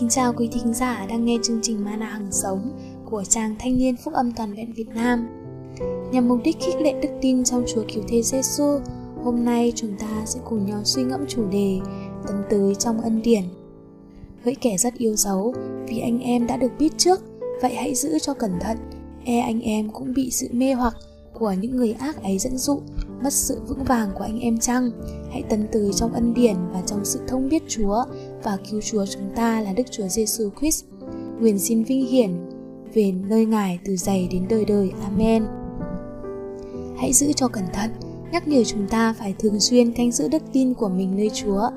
kính chào quý thính giả đang nghe chương trình Mana Hằng Sống của trang Thanh niên Phúc âm Toàn vẹn Việt Nam. Nhằm mục đích khích lệ đức tin trong Chúa Cứu Thế Giêsu, hôm nay chúng ta sẽ cùng nhau suy ngẫm chủ đề tấn tới trong ân điển. Hỡi kẻ rất yêu dấu, vì anh em đã được biết trước, vậy hãy giữ cho cẩn thận, e anh em cũng bị sự mê hoặc của những người ác ấy dẫn dụ mất sự vững vàng của anh em chăng hãy tấn từ trong ân điển và trong sự thông biết Chúa và cứu Chúa chúng ta là Đức Chúa Giêsu Christ. Nguyện xin vinh hiển về nơi Ngài từ dày đến đời đời. Amen. Hãy giữ cho cẩn thận, nhắc nhở chúng ta phải thường xuyên canh giữ đức tin của mình nơi Chúa.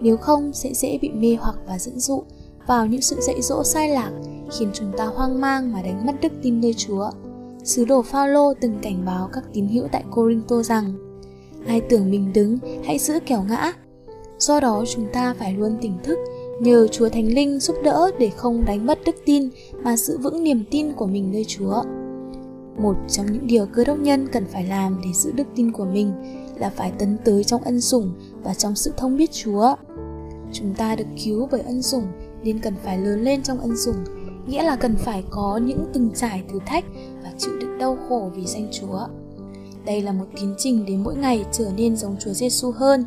Nếu không sẽ dễ bị mê hoặc và dẫn dụ vào những sự dạy dỗ sai lạc khiến chúng ta hoang mang mà đánh mất đức tin nơi Chúa. Sứ đồ Phaolô từng cảnh báo các tín hữu tại Corinto rằng Ai tưởng mình đứng, hãy giữ kẻo ngã. Do đó chúng ta phải luôn tỉnh thức, nhờ Chúa Thánh Linh giúp đỡ để không đánh mất đức tin mà giữ vững niềm tin của mình nơi Chúa. Một trong những điều cơ đốc nhân cần phải làm để giữ đức tin của mình là phải tấn tới trong ân sủng và trong sự thông biết Chúa. Chúng ta được cứu bởi ân sủng nên cần phải lớn lên trong ân sủng nghĩa là cần phải có những từng trải thử thách và chịu đựng đau khổ vì danh Chúa. Đây là một tiến trình để mỗi ngày trở nên giống Chúa Giêsu hơn.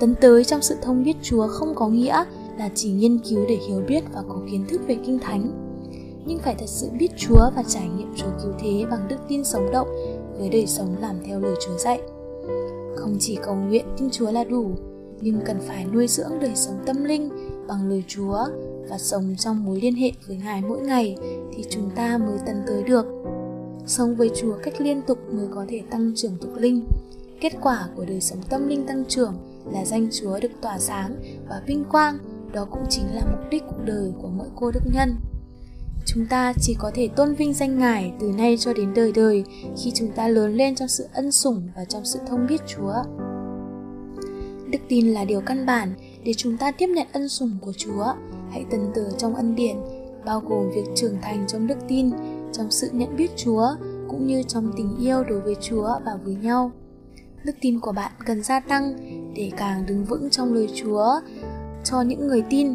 Tấn tới trong sự thông biết Chúa không có nghĩa là chỉ nghiên cứu để hiểu biết và có kiến thức về Kinh Thánh, nhưng phải thật sự biết Chúa và trải nghiệm Chúa cứu thế bằng đức tin sống động với đời sống làm theo lời Chúa dạy. Không chỉ cầu nguyện tin Chúa là đủ, nhưng cần phải nuôi dưỡng đời sống tâm linh bằng lời Chúa và sống trong mối liên hệ với Ngài mỗi ngày thì chúng ta mới tấn tới được. Sống với Chúa cách liên tục mới có thể tăng trưởng thuộc linh. Kết quả của đời sống tâm linh tăng trưởng là danh Chúa được tỏa sáng và vinh quang, đó cũng chính là mục đích cuộc đời của mỗi cô đức nhân. Chúng ta chỉ có thể tôn vinh danh Ngài từ nay cho đến đời đời khi chúng ta lớn lên trong sự ân sủng và trong sự thông biết Chúa. Đức tin là điều căn bản để chúng ta tiếp nhận ân sủng của Chúa. Hãy tần từ trong ân điển, bao gồm việc trưởng thành trong đức tin, trong sự nhận biết Chúa, cũng như trong tình yêu đối với Chúa và với nhau. Đức tin của bạn cần gia tăng để càng đứng vững trong lời Chúa cho những người tin.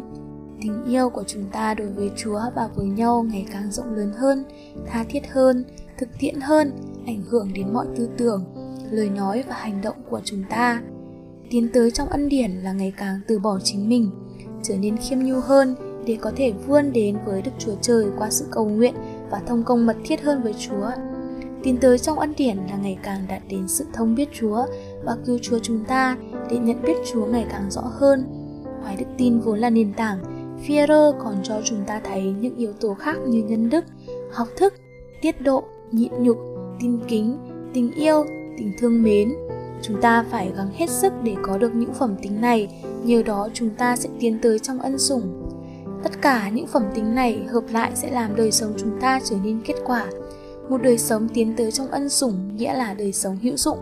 Tình yêu của chúng ta đối với Chúa và với nhau ngày càng rộng lớn hơn, tha thiết hơn, thực tiễn hơn, ảnh hưởng đến mọi tư tưởng, lời nói và hành động của chúng ta tiến tới trong ân điển là ngày càng từ bỏ chính mình trở nên khiêm nhu hơn để có thể vươn đến với Đức Chúa Trời qua sự cầu nguyện và thông công mật thiết hơn với Chúa. Tiến tới trong ân điển là ngày càng đạt đến sự thông biết Chúa và cứu Chúa chúng ta để nhận biết Chúa ngày càng rõ hơn. Ngoài đức tin vốn là nền tảng, Führer còn cho chúng ta thấy những yếu tố khác như nhân đức, học thức, tiết độ, nhịn nhục, tin kính, tình yêu, tình thương mến, Chúng ta phải gắng hết sức để có được những phẩm tính này, nhờ đó chúng ta sẽ tiến tới trong ân sủng. Tất cả những phẩm tính này hợp lại sẽ làm đời sống chúng ta trở nên kết quả. Một đời sống tiến tới trong ân sủng nghĩa là đời sống hữu dụng.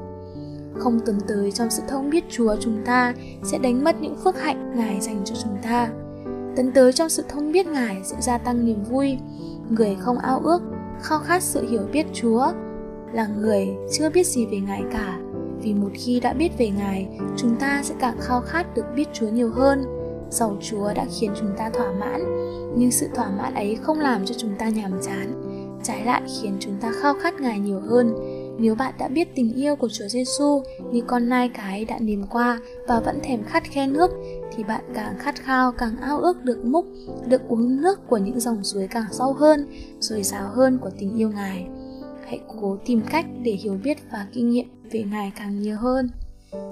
Không tấn tới trong sự thông biết Chúa chúng ta sẽ đánh mất những phước hạnh Ngài dành cho chúng ta. Tấn tới trong sự thông biết Ngài sẽ gia tăng niềm vui. Người không ao ước, khao khát sự hiểu biết Chúa là người chưa biết gì về Ngài cả vì một khi đã biết về Ngài, chúng ta sẽ càng khao khát được biết Chúa nhiều hơn. Giàu Chúa đã khiến chúng ta thỏa mãn, nhưng sự thỏa mãn ấy không làm cho chúng ta nhàm chán, trái lại khiến chúng ta khao khát Ngài nhiều hơn. Nếu bạn đã biết tình yêu của Chúa Giêsu như con nai cái đã nếm qua và vẫn thèm khát khe nước, thì bạn càng khát khao, càng ao ước được múc, được uống nước của những dòng suối càng sâu hơn, dồi dào hơn của tình yêu Ngài hãy cố tìm cách để hiểu biết và kinh nghiệm về Ngài càng nhiều hơn.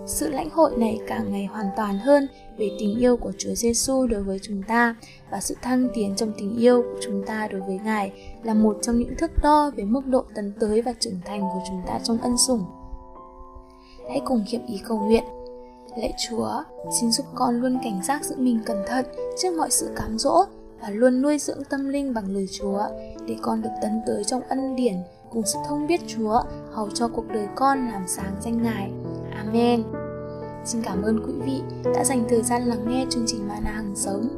Sự lãnh hội này càng ngày hoàn toàn hơn về tình yêu của Chúa Giêsu đối với chúng ta và sự thăng tiến trong tình yêu của chúng ta đối với Ngài là một trong những thước đo về mức độ tấn tới và trưởng thành của chúng ta trong ân sủng. Hãy cùng hiệp ý cầu nguyện. Lạy Chúa, xin giúp con luôn cảnh giác giữ mình cẩn thận trước mọi sự cám dỗ và luôn nuôi dưỡng tâm linh bằng lời Chúa để con được tấn tới trong ân điển cùng sự thông biết Chúa hầu cho cuộc đời con làm sáng danh Ngài. Amen. Xin cảm ơn quý vị đã dành thời gian lắng nghe chương trình Mana Hằng Sống.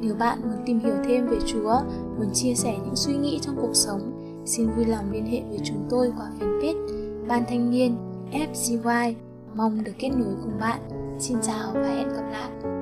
Nếu bạn muốn tìm hiểu thêm về Chúa, muốn chia sẻ những suy nghĩ trong cuộc sống, xin vui lòng liên hệ với chúng tôi qua fanpage Ban Thanh niên FGY. Mong được kết nối cùng bạn. Xin chào và hẹn gặp lại.